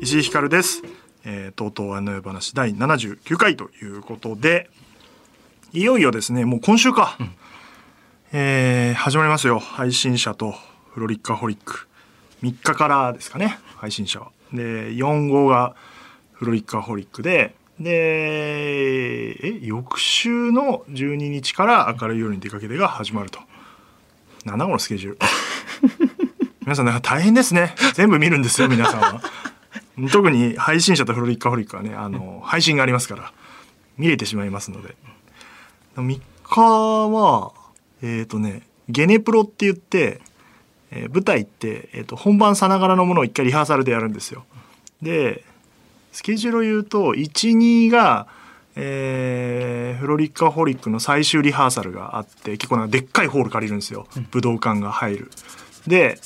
石井ひかるです。えー、とうとうあの世話第79回ということで、いよいよですね、もう今週か。えー始まりますよ。配信者とフロリッカホリック。3日からですかね、配信者は。で、4号がフロリッカホリックで、で、え、翌週の12日から明るい夜に出かけてが始まると。なんだこのスケジュール。皆さんなんか大変ですね。全部見るんですよ、皆さんは。特に配信者とフロリッカホリックはね、あの、配信がありますから、見れてしまいますので。3日は、えっ、とね、ゲネプロって言って、えー舞台って、えー、と本番さながらのものを一回リハーサルでやるんですよ。でスケジュールを言うと12が、えーフロリッカホリックの最終リハーサルがあって結構なでっかいホール借りるんですよ武道館が入る。で、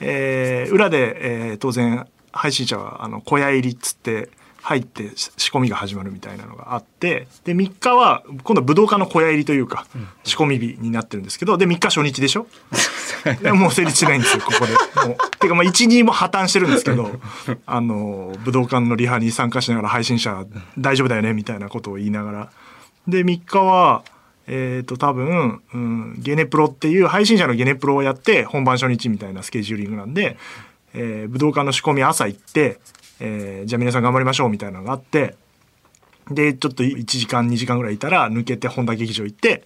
えー裏で、えー当然配信者はあの小屋入りっつって入ってし仕込みが始まるみたいなのがあってで3日は今度武道館の小屋入りというか仕込み日になってるんですけどで3日初日でしょ？でもう成立しないんですよここで。もうてかまあ12も破綻してるんですけど あの武道館のリハに参加しながら配信者大丈夫だよねみたいなことを言いながら。で3日はえっ、と多分、うん、ゲネプロっていう配信者のゲネプロをやって本番初日みたいなスケジューリングなんで、えー武道館の仕込み朝行って、えーじゃあ皆さん頑張りましょうみたいなのがあってでちょっと1時間2時間ぐらいいたら抜けて本田劇場行って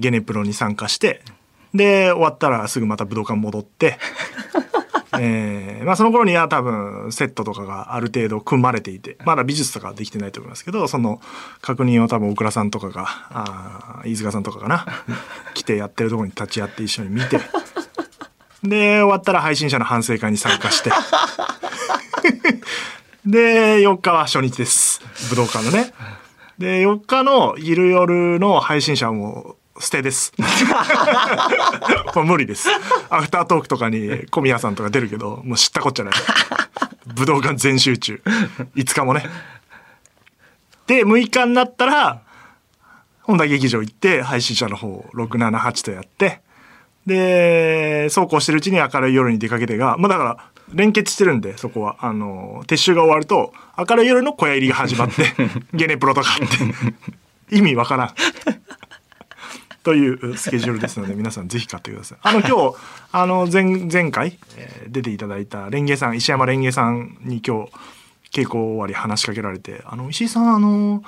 ゲネプロに参加してで終わったらすぐまた武道館戻って。えーまあその頃には多分セットとかがある程度組まれていてまだ美術とかはできてないと思いますけどその確認を多分大倉さんとかがあ飯塚さんとかかな 来てやってるとこに立ち会って一緒に見てで終わったら配信者の反省会に参加してで4日は初日です。武道館のね。で4日の昼夜の配信者はもう捨てです。もう無理です。アフタートークとかに小宮さんとか出るけどもう知ったこっちゃない。武道館全集中。5日もね。で6日になったら本田劇場行って配信者の方678とやってでそうこうしてるうちに明るい夜に出かけてがまあだから連結してるんでそこは。あの撤収が終わると明るい夜の小屋入りが始まって ゲネプロとかあって。意味わからん。というスケジュールですので皆さんぜひ買ってください。あの今日あの前前回、えー出ていただいたレンゲさん石山レンゲさんに今日稽古終わり話しかけられて「あの石井さんあの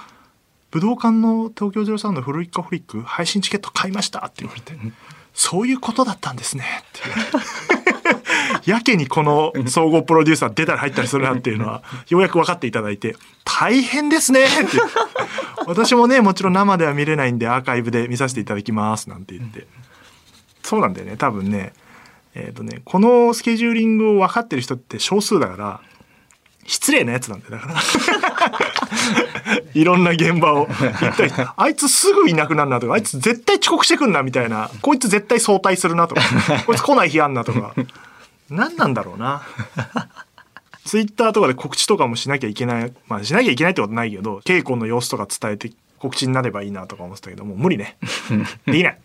武道館の東京03のフルリッカホリック配信チケット買いました」って言われて「そういうことだったんですね」やけにこの総合プロデューサー出たり入ったりするなっていうのはようやく分かっていただいて「大変ですね」ってって。私もねもちろん生では見れないんでアーカイブで見させていただきますなんて言って。そうなんだよね多分ね。えっ、とねこのスケジューリングを分かってる人って少数だから失礼なやつなんだよだから。いろんな現場を行ったり。あいつすぐいなくなるなとかあいつ絶対遅刻してくんなみたいな。こいつ絶対早退するなとか。こいつ来ない日あんなとか。何なんだろうな。ツイッターとかで告知とかもしなきゃいけないまあしなきゃいけないってことないけど稽古の様子とか伝えて告知になればいいなとか思ってたけどもう無理ね。できない。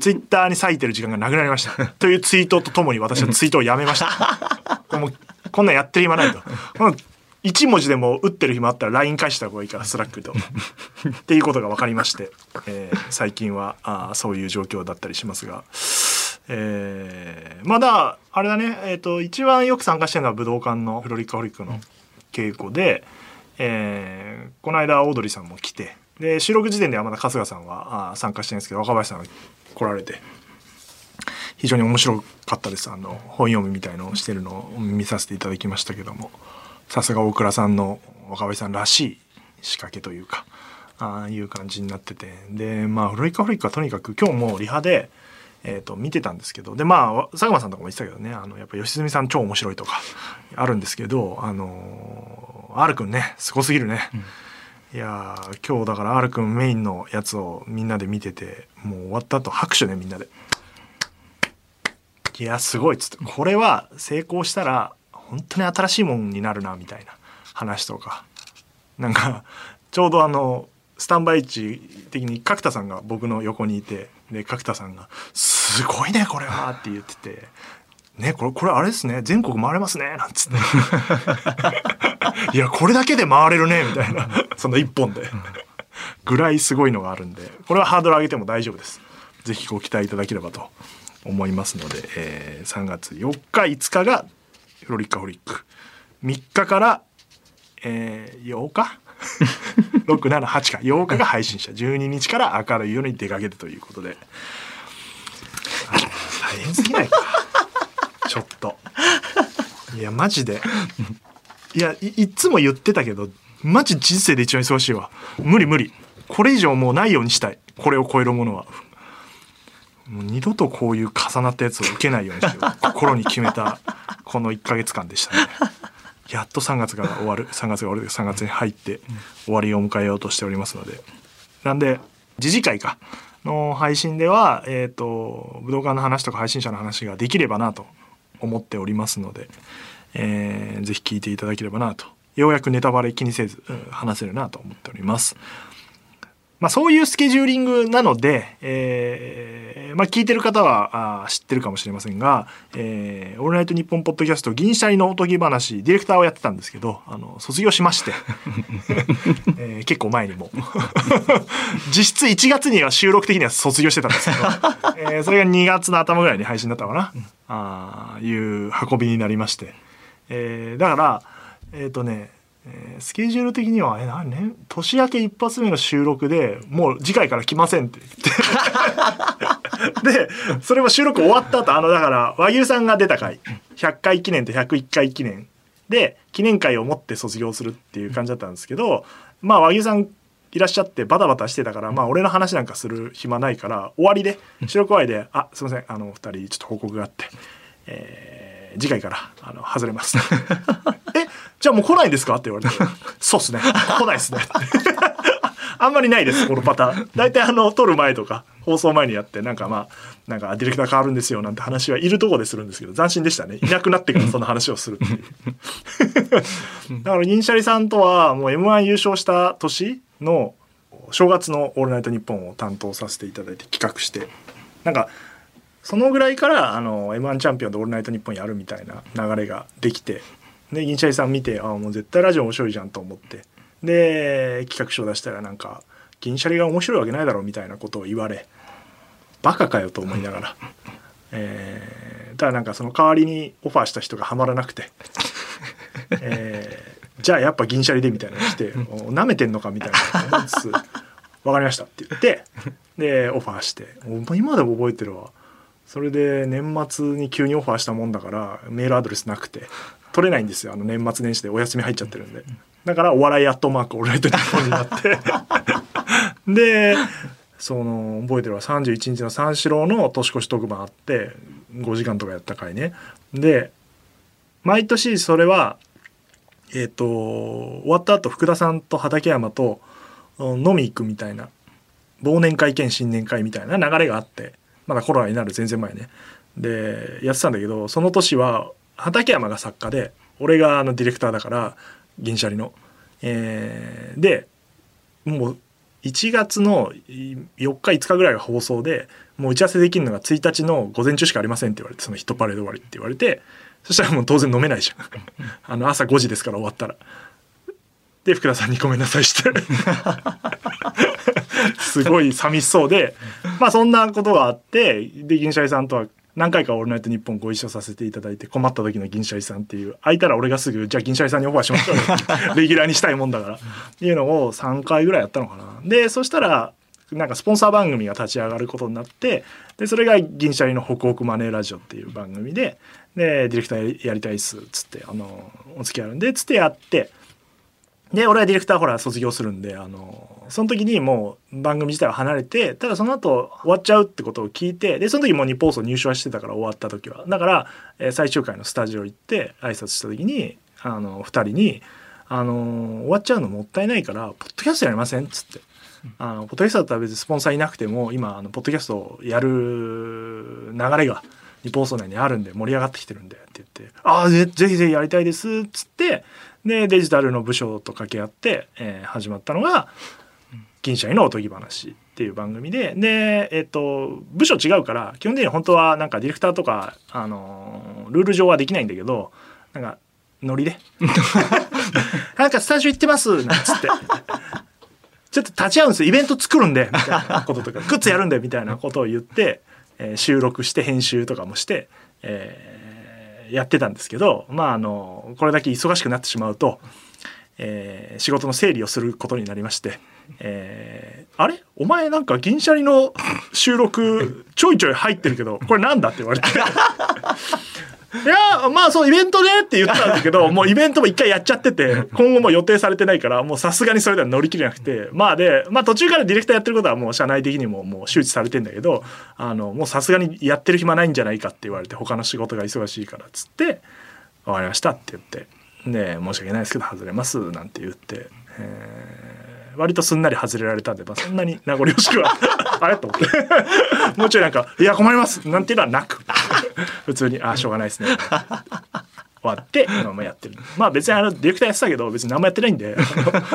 ツイッターに割いてる時間がなくなりました。というツイートとともに私はツイートをやめました。もうこんなんやってる暇ないと。この1文字でも打ってる暇あったら LINE 返した方がいいから Slack と。っていうことが分かりまして、えー最近はあーそういう状況だったりしますが、えーまだあれだね、えー、と一番よく参加してるのは武道館のフロリカホリックの稽古で、えーこの間オードリーさんも来てで収録時点ではまだ春日さんはあー参加してないんですけど若林さんが来られて非常に面白かったです。あの本読みみたいのをしてるのを見させていただきましたけどもさすが大倉さんの若林さんらしい仕掛けというかああいう感じになってて。でまあフロリカフリックはとにかく今日もリハで、えー、と見てたんですけどでまあ佐久間さんとかも言ってたけどねあのやっぱ吉住さん超面白いとか あるんですけどあの R くんねすごすぎるね。いやー今日だから R くんメインのやつをみんなで見ててもう終わった後拍手ねみんなで。いやすごいっつってこれは成功したら本当に新しいもんになるなみたいな話とかなんかちょうどあのスタンバイ位置的に角田さんが僕の横にいてで角田さんが「すごいねこれは」って言ってて「ねこれこれあれですね全国回れますね」なんつって「いやこれだけで回れるね」みたいな。その一本で。ぐらいすごいのがあるんで。これはハードル上げても大丈夫です。ぜひご期待いただければと思いますので、えー3月4日5日がフロリッカホリック。3日から、えー8日678か8日が配信者12日から明るい夜に出かけるということで。大変すぎないか。ちょっと。いやマジで。いやいいっつも言ってたけどマジ人生で一番忙しいわ。無理無理。これ以上もうないようにしたい。これを超えるものは。もう二度とこういう重なったやつを受けないようにしよう。心に決めたこの1ヶ月間でしたね。やっと3月が終わる 3月が終わる3月に入って終わりを迎えようとしておりますので。なんで次次回か。の配信ではえっ、と武道館の話とか配信者の話ができればなと思っておりますので、えーぜひ聞いていただければなと。ようやくネタバレ気にせず、話せるなと思っております。まあ、そういうスケジューリングなので、えーまあ、聞いてる方はあ知ってるかもしれませんが「えーオールナイトニッポン」ポッドキャスト銀シャリのおとぎ話ディレクターをやってたんですけどあの卒業しまして、えー結構前にも。実質1月には収録的には卒業してたんですけど、えーそれが2月の頭ぐらいに配信だったかな、あいう運びになりまして、えーだからえっ、とねえスケジュール的には、え、何ね、年明け一発目の収録でもう次回から来ませんって言って。で、それも収録終わった後、あの、だから、和牛さんが出た回、100回記念と101回記念。で、記念会を持って卒業するっていう感じだったんですけど、まあ、和牛さんいらっしゃってバタバタしてたから、まあ、俺の話なんかする暇ないから、終わりで、収録終わりで、あ、すいません、あの、二人、ちょっと報告があって、えー次回から、あの、外れます。え、じゃあもう来ないんですか？って言われて、そうっすね。来ないっすね。あんまりないです、このパターン。大体あの、撮る前とか、放送前にやって、なんかまあ、なんかディレクター変わるんですよなんて話はいるとこでするんですけど、斬新でしたね。いなくなってからその話をするっていう。だから、銀シャリさんとは、もう M1 優勝した年の正月のオールナイトニッポンを担当させていただいて企画して、なんか、そのぐらいからあの M1 チャンピオンで「オールナイトニッポン」やるみたいな流れができてで銀シャリさん見てああもう絶対ラジオ面白いじゃんと思って。で企画書出したらなんか「銀シャリが面白いわけないだろ」みたいなことを言われバカかよと思いながら、えーただなんかその代わりにオファーした人がハマらなくて、えーじゃあやっぱ銀シャリでみたいなのして「お舐めてんのか」みたいな。思いつつ「分かりました」って言ってでオファーして。お今でも覚えてるわ。それで年末に急にオファーしたもんだからメールアドレスなくて取れないんですよ。あの年末年始でお休み入っちゃってるんで。だからお笑いアットマークオールナイトニッポンになって。でその覚えてるわ。31日の三四郎の年越し特番あって5時間とかやった回ね。で毎年それはえっ、と終わった後福田さんと畠山とうん飲み行くみたいな忘年会兼新年会みたいな流れがあってまだコロナになる全然前ねでやってたんだけどその年は畠山が作家で俺があのディレクターだから銀シャリの。えーでもう1月の4日5日ぐらいが放送でもう打ち合わせできるのが1日の午前中しかありませんって言われてそのヒットパレード終わりって言われてそしたらもう当然飲めないじゃん あの朝5時ですから終わったら。で福田さんにごめんなさいして。すごい寂しそうで。まあそんなことがあってで銀シャリさんとは何回か「オールナイトニッポン」ご一緒させていただいて困った時の銀シャリさんっていう空いたら俺がすぐじゃあ銀シャリさんにオファーしましょうよ。レギュラーにしたいもんだから。っていうのを3回ぐらいやったのかな。でそしたらなんかスポンサー番組が立ち上がることになってでそれが銀シャリの「ホクホクマネーラジオ」っていう番組ででディレクターやりたいっすっつってあのお付き合いあるんでっつってやってで俺はディレクターほら卒業するんであのその時にもう番組自体は離れてただその後終わっちゃうってことを聞いてでその時もう日本放送入所はしてたから終わった時はだから、えー最終回のスタジオ行って挨拶した時にあの2人にあの終わっちゃうのもったいないからポッドキャストやりませんっつって。あのポッドキャストだったら別にスポンサーいなくても今あのポッドキャストをやる流れが日本放送内にあるんで盛り上がってきてるんでって言って「ああぜぜひぜひやりたいです」っつってでデジタルの部署と掛け合って、えー始まったのが「銀シャリのおとぎ話」っていう番組でで、えっと部署違うから基本的には本当はなんかディレクターとか、あのールール上はできないんだけどなんかノリで「なんかスタジオ行ってます」なんつって。ちょっと立ち会うんですよイベント作るんでみたいなこととかグッズやるんでみたいなことを言って、えー収録して編集とかもして、えーやってたんですけどまああのこれだけ忙しくなってしまうと、えー仕事の整理をすることになりまして「えーあれ？お前なんか銀シャリの収録ちょいちょい入ってるけどこれなんだ?」って言われて。いやまあそうイベントでって言ったんだけど もうイベントも一回やっちゃってて今後も予定されてないからもうさすがにそれでは乗り切れなくて。まあで、まあ、途中からディレクターやってることはもう社内的にももう周知されてんだけどあのもうさすがにやってる暇ないんじゃないかって言われて他の仕事が忙しいからっつって「分かりました」って言って。で「申し訳ないですけど外れます」なんて言って。えー割とすんなり外れられたんで、まあ、そんなに名残惜しくは あれと思って。もうちょいなんか「いや困ります」なんていうのはなく 普通に「あしょうがないですね」終わって今もやってるまあ別にあのディレクターやってたけど別に何もやってないんで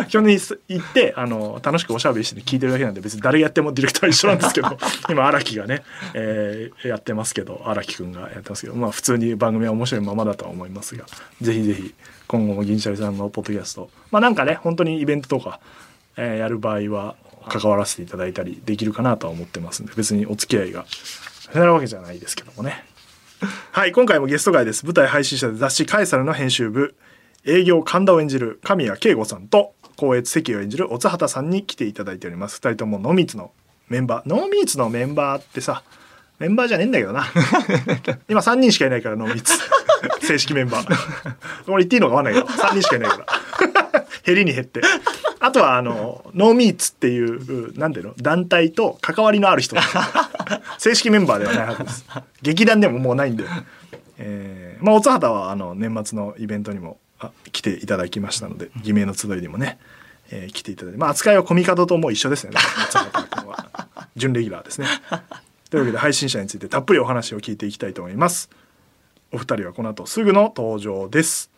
基本的に行ってあの楽しくおしゃべりして聞いてるだけなんで別に誰がやってもディレクター一緒なんですけど 今荒木がね、えーやってますけど荒木くんがやってますけどまあ普通に番組は面白いままだとは思いますがぜひぜひ今後も銀シャリさんのポッドキャストまあなんかね本当にイベントとか、えーやる場合は関わらせていただいたりできるかなとは思ってますんで別にお付き合いがなるわけじゃないですけどもね。はい、今回もゲスト会です。舞台配信者で雑誌カエサルの編集部、営業神田を演じる神谷慶吾さんと、光悦関を演じる乙畑さんに来ていただいております。二人ともノーミーツのメンバー。ノーミーツのメンバーってさ、メンバーじゃねえんだけどな。今3人しかいないから、ノーミーツ。正式メンバー。これ言っていいのかわかんないけど、3人しかいないから。減りに減って。あとは、あの、ノーミーツっていう、なんていうの？団体と関わりのある人。正式メンバーではないはずです。劇団でももうないんで。えーまあ、乙畑はあの年末のイベントにもあ来ていただきましたので偽名の集いにもね、えー来ていただいて、まあ、扱いはコミカドともう一緒ですよね。乙畑君は。準レギュラーですね。というわけで配信者についてたっぷりお話を聞いていきたいと思います。お二人はこの後すぐの登場です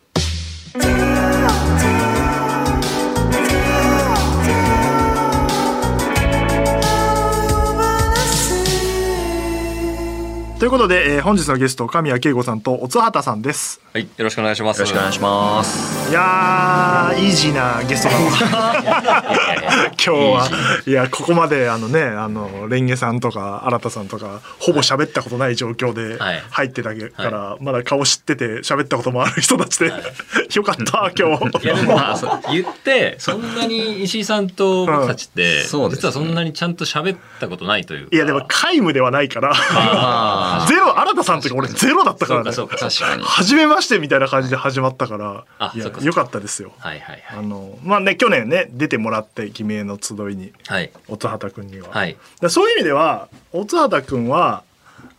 ということで、えー本日のゲスト神谷慶吾さんと乙畑さんですはい、よろしくお願いします。よろしくお願いします。いやーイージーなゲストだ今 日は。いやここまであのねあのレンゲさんとか新田さんとかほぼ喋ったことない状況ではい。入ってたから、まだ顔知ってて喋ったこともある人たちで、よかった今日。いやでもまあそう言ってそんなに石井さんと僕たちって、うですね。実はそんなにちゃんと喋ったことないというか。いやでも皆無ではないからあ ゼロ新田さんとか俺ゼロだったからね。そうかそうか確かに。初めましてみたいな感じで始まったからいやあそっかそっか。よかったですよ。はいはいあのまあね去年ね出てもらって偽名の集いにはい。乙畑君には、はい。でそういう意味では乙畑君は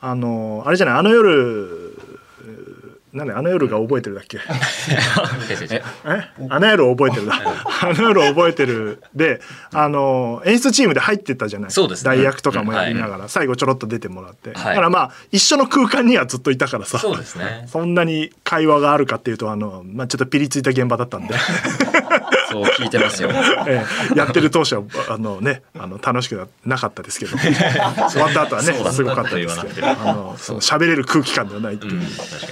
あのあれじゃないあの夜なんであの夜が覚えてるだっけ？あの夜を覚えてるだ。あの夜を覚えてる。であの演出チームで入ってたじゃない。そうですね。代役とかもやりながら、最後ちょろっと出てもらって、はい。だからまあ一緒の空間にはずっといたからさ。そうですね。そんなに会話があるかっていうとあの、まあ、ちょっとピリついた現場だったんで。そう聞いてますよ。ええ。やってる当初はあのねあの楽しくはなかったですけど。終わった後はねすごかったですけど。あのその喋れる空気感ではないっていう。うん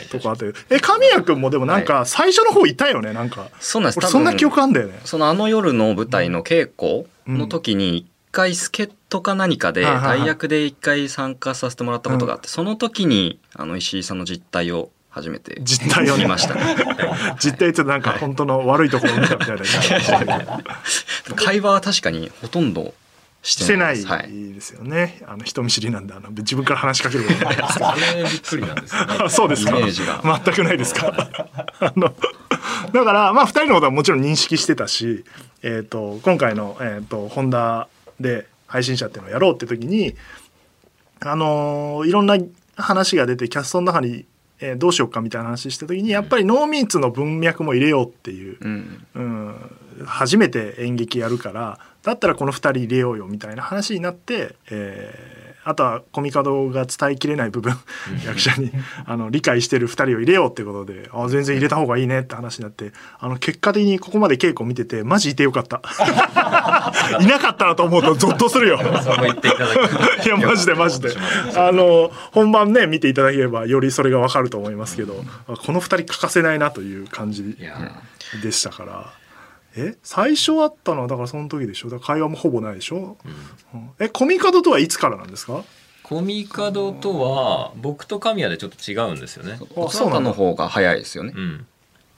とこあって。え神谷君もでもなんか最初の方いたよねなんか。そうなんです。そんな記憶あんだよね。そのあの夜の舞台の稽古の時に一回助っ人か何かで代役で一回参加させてもらったことがあって、その時にあの石井さんの実態を初めて実態をね。見ましたね。実態ってなんか本当の悪いところを見たみたいな会話は確かにほとんどししててない。です。はい。ですよね。あの人見知りなんであの自分から話しかけること。ないですかあれびっくりなんですよね。ら そうですか。イメージが。全くないですか。あのだからまあ2人のことはもちろん認識してたし、えー、と今回の、えー、とホンダで配信者っていうのをやろうって時にあのーいろんな話が出てキャストの中に、えーどうしようかみたいな話した時にやっぱりノーミーツの文脈も入れようっていう、うん。うん、初めて演劇やるからだったらこの2人入れようよみたいな話になって、えーあとはコミカドが伝えきれない部分。役者に あの理解してる2人を入れようってことであ全然入れた方がいいねって話になってあの結果的にここまで稽古見ててマジいてよかった。いなかったらと思うとゾッとするよ。いやマジでマジで。あの本番ね見ていただければよりそれがわかると思いますけど、あこの2人欠かせないなという感じでしたからえ最初あったのはだからその時でしょ？だから会話もほぼないでしょ、うん。えコミカドとはいつからなんですか？コミカドとは僕と神谷でちょっと違うんですよね。お父さんの方が早いですよね。う。ん。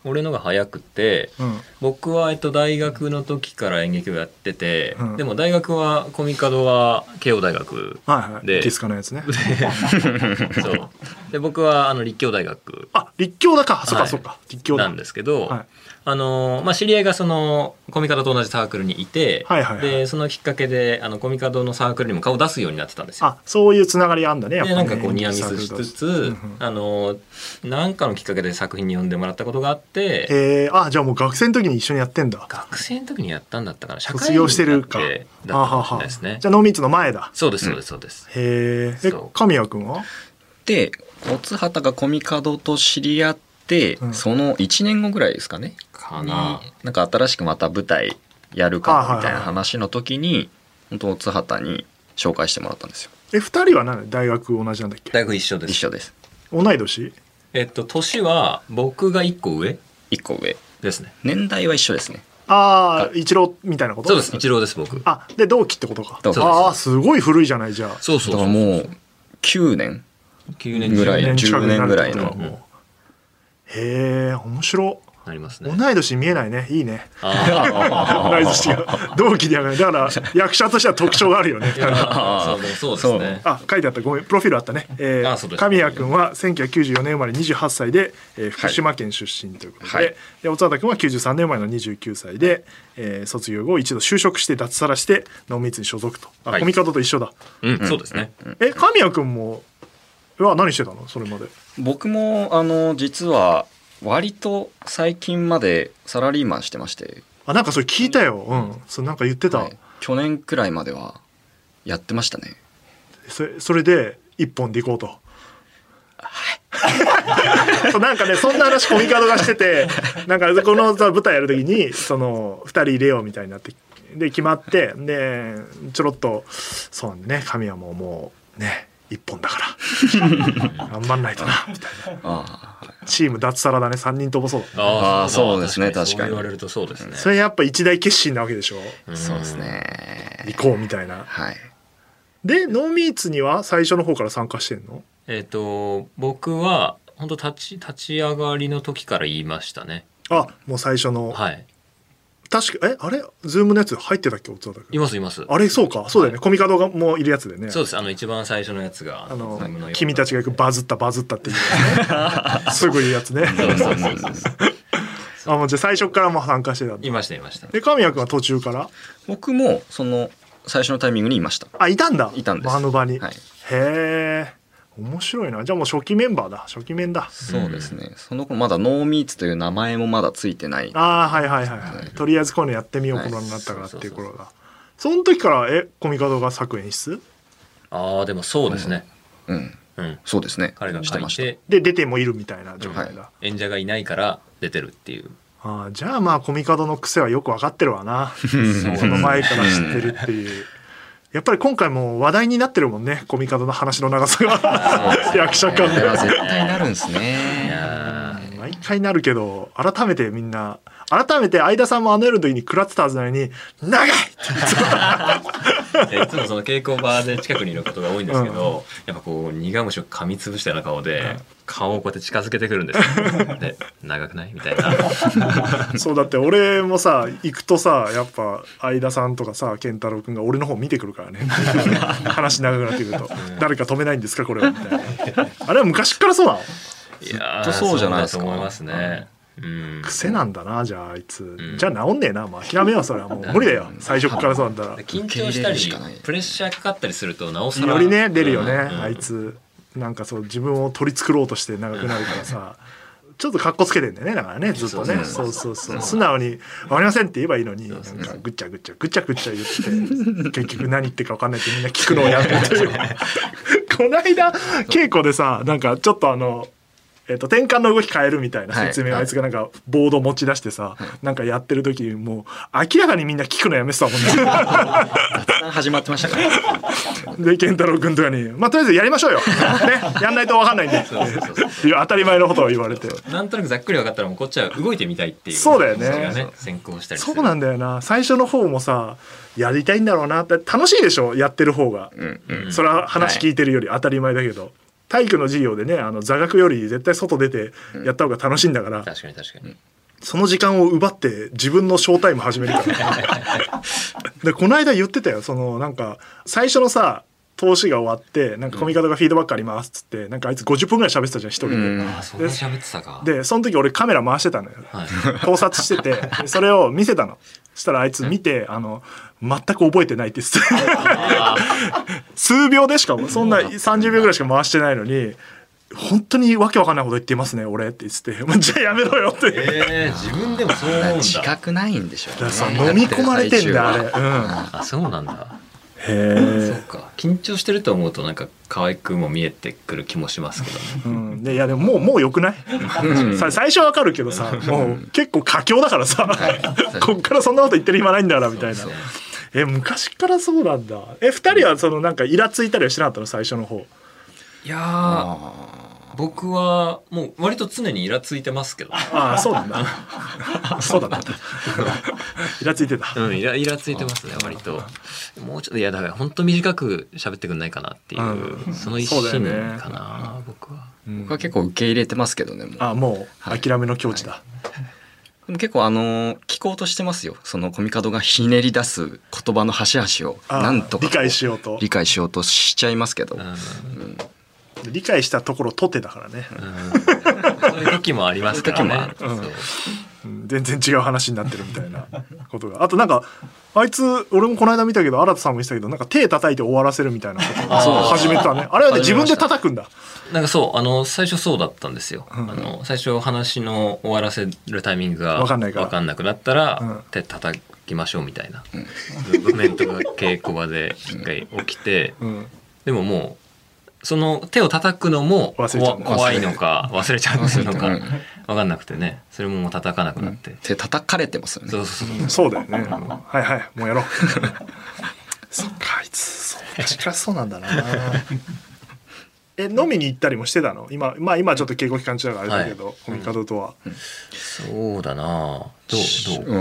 俺のが早くて、うん。僕はえっと大学の時から演劇をやってて、うん。でも大学はコミカドは慶応大学はいはい。で。キスカのやつね。そう。で僕はあの立教大学。あ立教だか。そっはいかそっか。立教だ。なんですけど、はいあのまあ、知り合いがそのコミカドと同じサークルにいて、はいはいはい。でそのきっかけであのコミカドのサークルにも顔を出すようになってたんですよ。あそういうつながりあんだねやっぱねでなんかこうニアミスしつつ、うんうん。あのなんかのきっかけで作品に呼んでもらったことがあって、えー、あじゃあもう学生の時に一緒にやってんだ。学生の時にやったんだったかな社会卒業してるか。だったかもしれないですねじゃあ濃密の前だ。そうですそうですそうです、へー。えそう。神谷君は？で乙畑がコミカドと知り合って、うん。その1年後ぐらいですかね。にかな。なんか新しくまた舞台やるかもみたいな話の時に本当乙畑に紹介してもらったんですよ。え二人は何？大学同じなんだっけ？大学一緒です。一緒です。同い年？えっと年は僕が1個上？1個上。ですね。年代は一緒ですね。ああ一郎みたいなこと？そうです。一郎です僕。あで同期ってことか。ああすごい古いじゃないじゃあ。だそうそうそう。からもう9年9年ぐらい10年近くになる10年ぐらいの。へえ面白なりますね。同い年見えないね。いいね。あ 同い年が。同期でやるだから役者としては特徴があるよね。そうでもそうですね。あ書いてあった。ごめん。プロフィールあったね、えー神谷君は1994年生まれ28歳で、えー福島県出身ということで,、はい。で小畑君は93年生まれの29歳で、えー卒業後一度就職して脱サラして濃密に所属と。あ、はい。コミカドと一緒だ。うんそうですね。え神谷君もは何してたの？それまで。僕もあの実は割と最近までサラリーマンしてまして、あなんかそれ聞いたよ。うん。それなんか言ってた、はい。去年くらいまではやってましたね。それそれで一本で行こうと。そうなんかねそんな話コミカドがしててなんかこのさ舞台やる時にその2人入れようみたいになってで決まってでちょろっとそうなんだね神谷ももうね一本だから。頑張んないとな。みたい。なああチーム脱サラだね。3人ともそう。だああーそうですね。確かに。言われるとそうですね。それやっぱ一大決心なわけでしょ。そうですね。行こうみたいな。はい。でノーミーツには最初の方から参加してんの？えっと僕は本当立ち立ち上がりの時から言いましたね。あもう最初の、はい確かえあれ？ズームのやつ入ってたっけ？大田君いますいます。あれそうか。そうだよね、コミカドがもういるやつでね。そうです。あの一番最初のやつがあの君たちが行くバズったバズったっていうやつね。すぐ言うやつね。そうそうそうそう。あもうじゃあ最初からもう参加してたんだ。いましたいました。で神谷君は途中から？僕もその最初のタイミングにいました。あいたんだ。いたんです。場の場に、はい。へえ面白いな。じゃあもう初期メンバーだ。初期メンだ。そうですね。その子まだノーミーツという名前もまだついてない。ああはいはいはいはい。とりあえずこういうのやってみようはい頃になったからっていう頃だ。その時からえコミカドが作演出ああでもそうですね。うん。うん。そうですね。彼がしてました。書いてで出てもいるみたいな状態だ、は演者がいないから出てるっていう。ああじゃあまあコミカドの癖はよく分かってるわな。その前から知ってるっていう。やっぱり今回も話題になってるもんねコミカドの話の長さが。役者間これはで絶対なるんですいねや毎回なるけど改めてみんな改めて相田さんもあの夜の時に食らってたはずなのに「長い!」ーいつもその稽古場で近くにいることが多いんですけど、やっぱこう苦虫を噛みつぶしたような顔で、顔をこうやって近づけてくるんですよ。で長くない？みたいな。そうだって俺もさ行くとさやっぱ相田さんとかさ健太郎君が俺の方見てくるからね。話長くなってくると「誰か止めないんですかこれは」みたいな。あれは昔っからそうなの？いやーずっとそうじゃないですか。と思いますね、うん、癖なんだなじゃああいつ、ん。じゃあ治んねえなもう。諦めようそれは。もう。無理だよ。最初っからそうだったら。緊張したりしかない。プレッシャーかかったりするとなおさらよりね出るよね、うん。あいつ。なんかそう自分を取り繕おうとして長くなるからさ。ちょっと格好つけてんだよねだからねずっとね。そそうそう。そう素直に「わかりません」って言えばいいのになんかぐっちゃぐっちゃぐっちゃぐっちゃ言って結局何言ってるか分かんないってみんな聞くのをやめるというこの間稽古でさなんかちょっとあのえっと転換の動き変えるみたいな説明をはい。あいつがなんかボード持ち出してさなんかやってる時もう明らかにみんな聞くのやめてたもんね。始まってましたから。で健太郎君とかに「まあとりあえずやりましょうよ」ねやんないと分かんないんで。っていう当たり前のことを言われて。なんとなくざっくり分かったらもうこっちは動いてみたいっていうそうだよね。先行したりそうなんだよな。最初の方もさやりたいんだろうなって楽しいでしょ？やってる方が、うんうん。それは話聞いてるより当たり前だけど、体育の授業でねあの座学より絶対外出てやった方が楽しいんだから、確かに確かに。その時間を奪って自分のショータイム始めるから。でこの間言ってたよ。そのなんか最初のさ投資が終わってなんかコミカドがフィードバックありますっつってなんかあいつ50分ぐらい喋ってたじゃん一人で。うん。あそれ喋ってたか。でその時俺カメラ回してたのよ。はい。盗撮してて。でそれを見せたの。そしたらあいつ見てあの全く覚えてないって言ってた。数秒でしかそんな30秒ぐらいしか回してないのに本当にわけわかんないこと言ってますね俺って言ってて「じゃあやめろよ」って、えー、自分でもそう思うん 自だ覚ないんでしょうね。だからさ飲み込まれてんだあれ、うん、あそうなんだへそうか。緊張してると思うとなんか可愛くも見えてくる気もしますけどね。え、うん、でいやでももうもうよくない、さ最初わかるけどさもう結構佳境だからさ、こっからそんなこと言ってる暇ないんだからみたいな。そうえ昔からそうなんだ。え二人はそのなんかイラついたりはしなかったの？最初の方。いやー。あ僕はもう割と常にイラついてますけど。ああそうなんだ。そうだったイラついてた。うんイライラついてますね割と。もうちょっといやだから本当短く喋ってくんないかなっていう、うん。その一そうだよ心ね。かな僕は。うん。僕は結構受け入れてますけどねもう。あもう諦めの境地だ、でも結構あのー聞こうとしてますよ。そのコミカドがひねり出す言葉の端々をあなんとか理解しようと。理解しようとしちゃいますけど、うん理解したところとてだからね、うん。そういう時もありますからね。そうん。全然違う話になってるみたいなことが。あとなんかあいつ俺もこの間見たけど新田さんも言ってたけどなんか手叩いて終わらせるみたいなことを始めたね。あれはね自分で叩くんだ。なんかそうあの最初そうだったんですよ、うん。あの最初話の終わらせるタイミングがわかんないから。わかんなくなったら、うん。手叩きましょうみたいな、ムーブメントが稽古場で一回起きて、うん。でももうその手を叩くのも怖怖いのか忘れちゃう。のかう。ん分かんなくてね。それももう叩かなくなって、手叩かれてますよね。そうそうそうそう。だよね。はいはいもうやろう。そっかあいつそう確かそうなんだな。え飲みに行ったりもしてたの？今まあ今ちょっと稽古期間中だからあれだけど、コミカドとは、そうだなどうどう、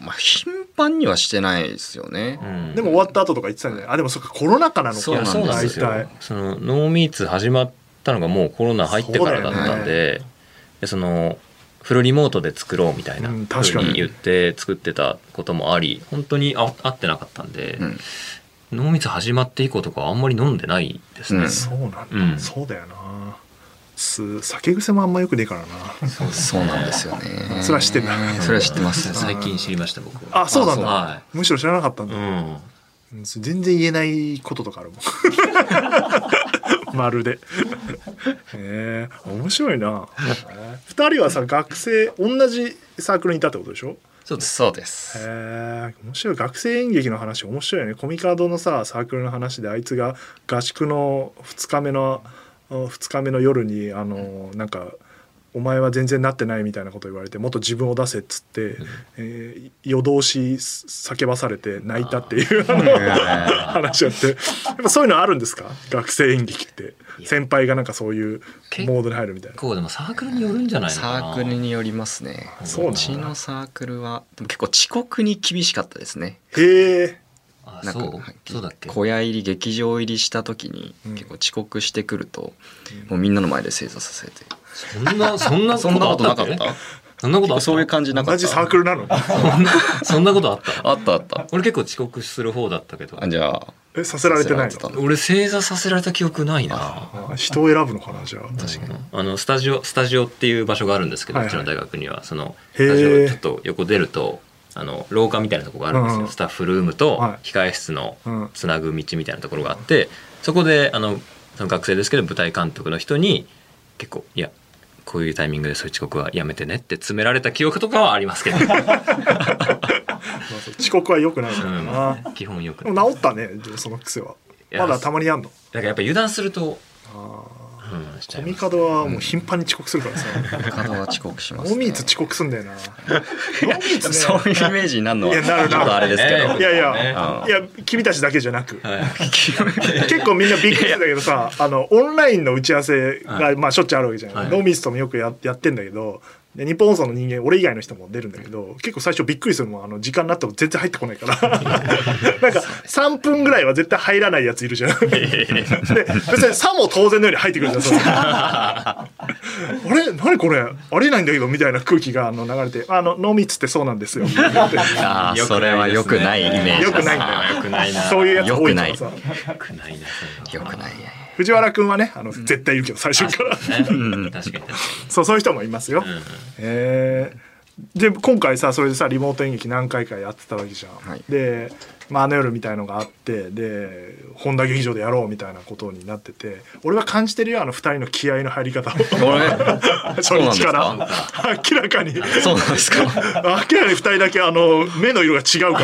まあ頻繁にはしてないですよね、うん。でも終わった後とか言ってたんじゃない？あでもそっかコロナ禍なのか。いやそうなんですよ。そのノーミーツ始まったのがもうコロナ入ってからだったんででそのフルリモートで作ろうみたいなうん確かに。ふうに言って作ってたこともあり本当にあ合ってなかったんで、うん。ノーミーツ始まって以降とかあんまり飲んでないですね、うん。そうなんだ、うん。そうだよなす酒癖もあんまよくねえからな。そうなんですよね。それは知ってんだ。それは知ってます 最近知りました僕。はあそうなんだ。はむしろ知らなかったんい、だ、うん、うん全然言えないこととかあるもん。まるで。へえ面白いな。二人はさ学生同じサークルにいたってことでしょ？そうですそうです。へえ面白い。学生演劇の話面白いね。コミカドのさサークルの話であいつが合宿の2日目の2日目の夜にあのなんか「お前は全然なってない」みたいなこと言われてもっと自分を出せっつって、えー夜通し叫ばされて泣いたっていうあの話あって。やっぱそういうのあるんですか？学生演劇って。先輩がなんかそういうモードに入るみたいな。こうでもサークルによるんじゃないのサかな。ークルによりますね。そうなんだ。うちのサークルは。でも結構遅刻に厳しかったですね。へえなんかあそう？そうだっけ？小屋入り劇場入りした時にうん。結構遅刻してくると、もうみんなの前で正座させて。そんなそんな そんなことなかった？そんなことそういう感じなかった？同じサークルなの？そんなことあった？あったあった。俺結構遅刻する方だったけど。あじゃあえさせられてない俺正座させられた記憶ないな。あ人を選ぶのかなじゃあ。確かに。あのスタジオスタジオっていう場所があるんですけど、はいうはい。ちの大学には。そのスタジオちょっと横出るとあの廊下みたいなところがあるんですよ、うんうん。スタッフルームとはい。控え室のうん。つなぐ道みたいなところがあってそこであのその学生ですけど舞台監督の人に結構いやこういうタイミングでそういう遅刻はやめてねって詰められた記憶とかはありますけど、まあそう遅刻は良くないからな、うん、基本よく治ったねその癖は。まだたまにやんの。だからやっぱ油断すると、コミカドはもう頻繁に遅刻するからさ、角は遅刻します、ね。ノーミーツ遅刻すんだよな。ノーミーツね。そういうイメージになるのはいやなるなる。ちょっとあれですけど。ねいやいや、いや君たちだけじゃなく、はい。結構みんなびっくりしたけどさあのオンラインの打ち合わせが、はい。まあしょっちゅうあるわけじゃん、はい。ノーミーツともよくややってんだけどで日本放送の人間俺以外の人も出るんだけど結構最初びっくりするもんあの時間になっても全然入ってこないから。なんか3分ぐらいは絶対入らないやついるじゃん。で別にさも当然のように入ってくるじゃん あれ？何これ？ありえないんだけどみたいな空気があの流れて「あのノーミーツってそうなんですよ」ああ、それは良くないイメージ。よくないんだよ。あーよくないな。そういうやつ多いからさ。よよくないなそれは良くない。藤原君はねあの絶対いるけど最初から。ね。確かに確かに。そうそういう人もいますよ。うんうん。えー。で今回さそれでさリモート演劇何回かやってたわけじゃん。はい。で、まあ、あの夜みたいのがあってで本田劇場でやろうみたいなことになってて俺は感じてるよあの二人の気合の入り方を。俺、初日から。か？明らかに。そうなんですか？明らかに二人だけあの目の色が違うか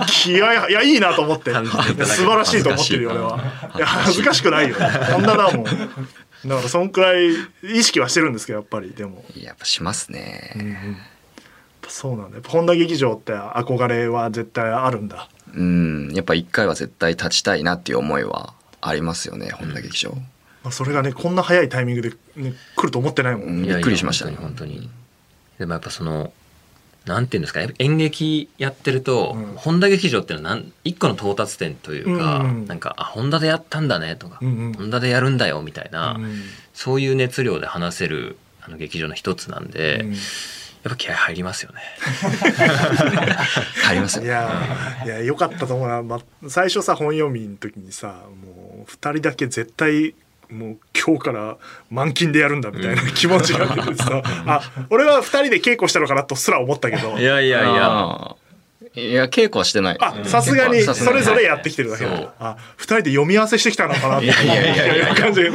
ら。気合いやいいなと思って。素晴らしいと思ってるよ俺は。い。や恥ずかしくないよ。こんなだもん。だからそんくらい意識はしてるんですけどやっぱり。でも。やっぱしますね。うんそうなんだ。本田劇場って憧れは絶対あるんだうん、やっぱ一回は絶対立ちたいなっていう思いはありますよね、本田劇場。まあそれがねこんな早いタイミングで、ね、来ると思ってないもん、うん。いやいやびっくりしました。ね本当に本当に。でもやっぱそのなんていうんですかね演劇やってると、うん。本田劇場っていうのはなん一個の到達点というか、うんうん。なんかあ本田でやったんだねとか、うんうん。本田でやるんだよみたいな、うん。そういう熱量で話せるあの劇場の一つなんで、うんやっぱ気合入りますよね。ありますよ。いやーいやよかったと思うな、ま、最初さ本読みの時にさもう2人だけ絶対もう今日から満勤でやるんだみたいな気持ちが出てさ、あ俺は2人で稽古したのかなとすら思ったけど。いやいやいやいや、稽古はしてない。あさすがにそれぞれやってきてるだけだ。あ2人で読み合わせしてきたのかなって。いやいやいや感じな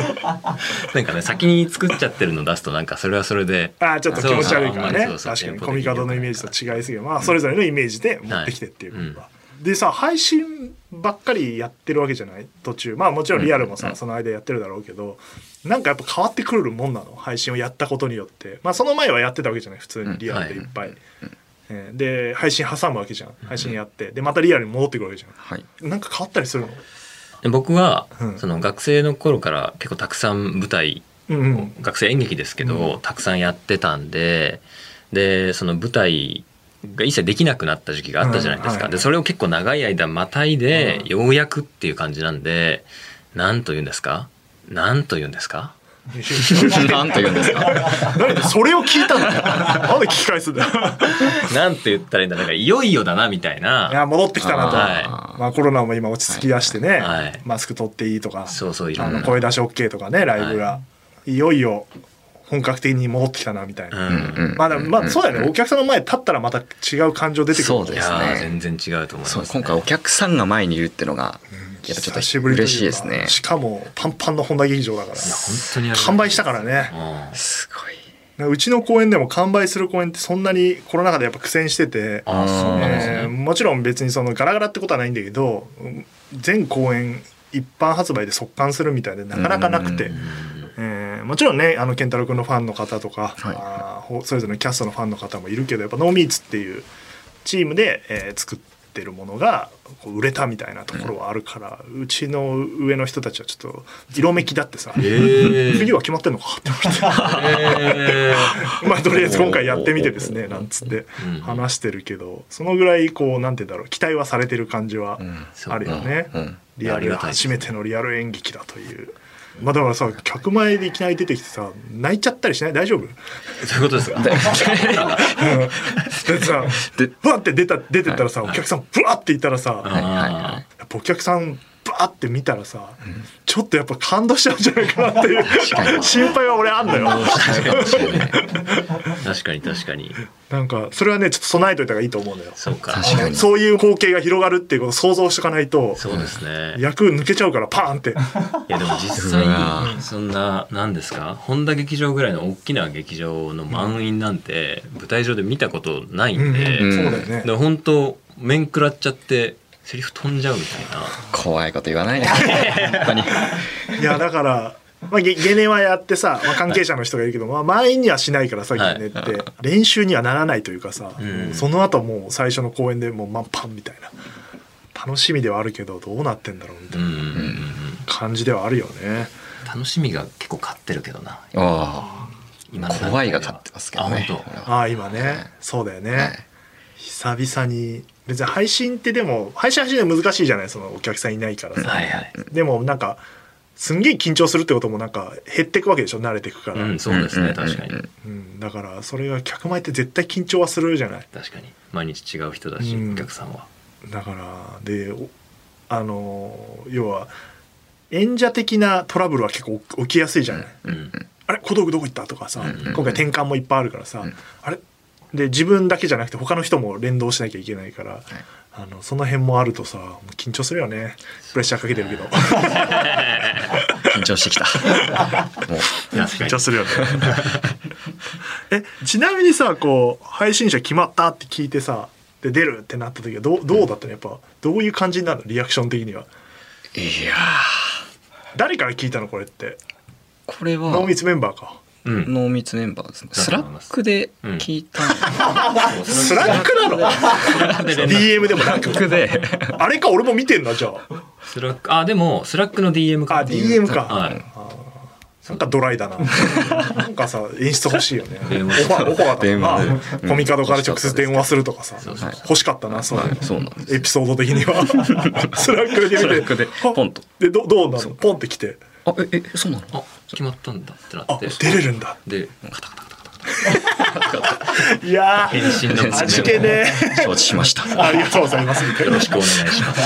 んかね先に作っちゃってるの出すとなんかそれはそれで。あちょっと気持ち悪いからね。確かに。コミカドのイメージと違いすぎるまあそれぞれのイメージで持ってきてっていう。ことは、でさ配信ばっかりやってるわけじゃない？途中。まあもちろんリアルもさ、その間やってるだろうけど。なんかやっぱ変わってくるもんなの？配信をやったことによって。まあその前はやってたわけじゃない？普通にリアルでい。っぱい、えーで配信挟むわけじゃん。配信やって。でまたリアルに戻ってくるわけじゃはい。んなんか変わったりするの？で僕は、うん。その学生の頃から結構たくさん舞台うんうん。学生演劇ですけど、うんたくさんやってたんででその舞台が一切できなくなった時期があったじゃないですか、うん。はいでそれを結構長い間またいで、うん。ようやくっていう感じなんで何と言うんですか？何と言うんですか？なんと言うんですか？何？でそれを聞いたの？なんで聞き返すんだよ。なんて言ったらいいんだなんかいよいよだなみたいいなや戻ってきたなと、はまあ、コロナも今落ち着き出してね、はい。マスク取っていいとか。そうそういろんな。あの声出し OK とかねライブが、い、よいよ本格的に戻ってきたなみたいな、うん。うん。まあでもまあそうだよね、お客さんの前に立ったらまた違う感情出てくるそういやですね。ー全然違うと思います、ね、今回お客さんが前にいるっていうのが、やっぱちょっと嬉しいですね。しかもパンパンの本田劇場だから。完売したからね。うん。すごい。うちの公演でも完売する公演ってそんなにコロナ禍でやっぱ苦戦してて。あーそうなんですね、えーもちろん別にそのガラガラってことはないんだけどうん全公演一般発売で速乾するみたいでなかなかなくて、えーもちろんねあの健太郎君のファンの方とか、はい。それぞれのキャストのファンの方もいるけどやっぱノーミーツっていうチームで、えー作ってるものがこう売れたみたいなところはあるから、うちの上の人たちはちょっと色めきだってさ、えー。次は決まってんのか？って思って。え まあとりあえず今回やってみてですねなんつってうん。話してるけどそのぐらいこうなんて言うんだろう期待はされてる感じはうん。あるよね。う。ん。うん。リアル初めてのリアル演劇だというまあだからさ客前でいきなり出てきてさ泣いちゃったりしない？大丈夫？うんそういうことですか？だってさでふわって出た出てったらさお客さんふわっていたらさはいはいはやっぱお客さんバーって見たらさ、ちょっとやっぱ感動しちゃうんじゃないかなっていう心配は俺あんのよ。確かに。確かになんかそれはねちょっと備えといた方がいいと思うのよ。そうか。確かに。そういう光景が広がるっていうことを想像しておかないとそうですね。役抜けちゃうからパーンって。いやでも実際そんな何ですか？本田劇場ぐらいの大きな劇場の満員なんて舞台上で見たことないんで、うんうんそうだよね。本当面食らっちゃってセリフ飛んじゃうみたいな。怖いこと言わないで。本当に。いやだから、まあ、ゲゲネはやってさ、まあ、関係者の人がいるけど、まあ、満員にはしないからさゲはい。ネって、練習にはならないというかさ、うん。その後もう最初の公演でもう満帆みたいな。楽しみではあるけどどうなってんだろうみたいな感じではあるよね。楽しみが結構勝ってるけどな。あ今怖いが勝ってますけどね。あ今ね。そうだよね、はい。久々に別に配信ってでも配信配信で難しいじゃないそのお客さんいないからさ、はいはい。でもなんかすんげえ緊張するってこともなんか減ってくわけでしょ慣れてくから、うんそうですねうん確かに。うんだからそれが客前って絶対緊張はするじゃない。確かに。毎日違う人だしうん。お客さんは。だからでおあの要は演者的なトラブルは結構起きやすいじゃない、うん。あれ小道具どこ行ったとかさ、うん。うん今回転換もいっぱいあるからさ、ん。あれで自分だけじゃなくて他の人も連動しなきゃいけないから、あのその辺もあるとさ緊張するよね。プレッシャーかけてるけど。緊張してきた。緊張するよね。えちなみにさこう配信者決まったって聞いてさで出るってなった時はどうどうだったの？やっぱどういう感じになるの？リアクション的には。いや誰から聞いたのこれって？ーこれは。濃密メンバーか。うん濃密メンバーですね。スラックで聞いた スラックなの？DM でもなく。スラックで。あれか俺も見てんなじゃあ。スラックあでもスラックの DM かあ DM か、はい。なんかドライだな。なんかさ演出欲しいよね。オファーオファーだなコミカドから直接電話するとかさ。欲しかったなそういう。のそうなんですエピソード的には。スラックで見てスラックでポンと。でどどうなの？ポンって来てあええそうなの？あ決まったんだってなあって。出れるんだ。で カタカタカタカタいや返信のー味気ね承知しましたありがとうございますよろしくお願いします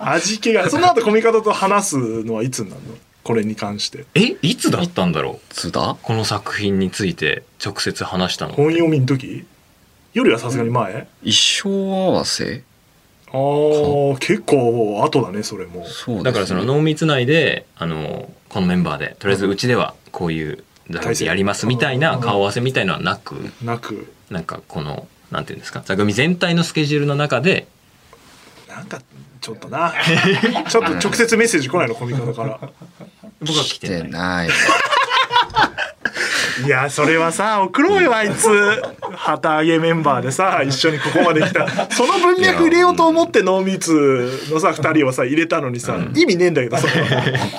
味気がその後コミカドと話すのはいつになるのこれに関してえいつだったんだろう津田この作品について直接話したの本読みの時よりはさすがに前一生合わせあー結構後だねそれも。そね。だからその濃密内であのこのメンバーでとりあえずうちではこういう座組やりますみたいな顔合わせみたいのはなくなく。なんかこのなんていうんですか座組全体のスケジュールの中でなんかちょっとな。ちょっと直接メッセージ来ないのコミカドから。僕 は来てない。来てないいやそれはさ送ろうよあいつ。旗揚げメンバーでさ一緒にここまで来た。その文脈入れようと思って濃密のさ2人をさ入れたのにさ、意味ねえんだけどさ。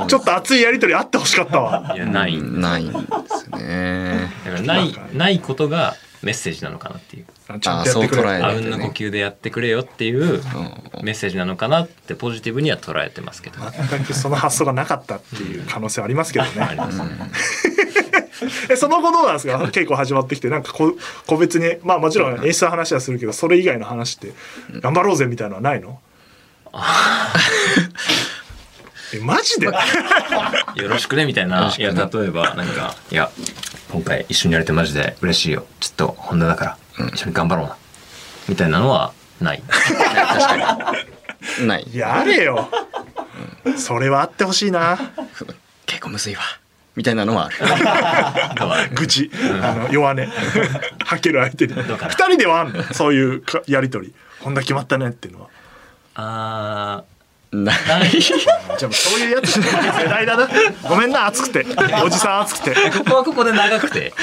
ちょっと熱いやり取りあってほしかったわ。いやないないんですね。だからないないことがメッセージなのかなっていう。ちゃんとやってくれ。あそう捉えあうんの呼吸でやってくれよっていううん。メッセージなのかなってポジティブには捉えてますけど。全くその発想がなかったっていう可能性はありますけどね。ありますえその後どうなんですか？稽古始まってきてなんかこ個別にまあもちろん演出の話はするけどそれ以外の話って頑張ろうぜみたいなのはないの？えマジで？よろしくねみたいな。いや例えばなんかいや今回一緒にやれてマジで嬉しいよ。ちょっと本田だから一緒に頑張ろうな。みたいなのはない。ない。やれよ。それはあってほしいな。結構むずいわみたいなのはある。愚痴。あの弱音。吐ける相手に。うかな二人ではあんの？そういうかやり取り。こんな決まったねっていうのは。あない。ーない。じゃあそういうやつ世代だ。なごめんな熱くて。おじさん熱くて。ここはここで長くて。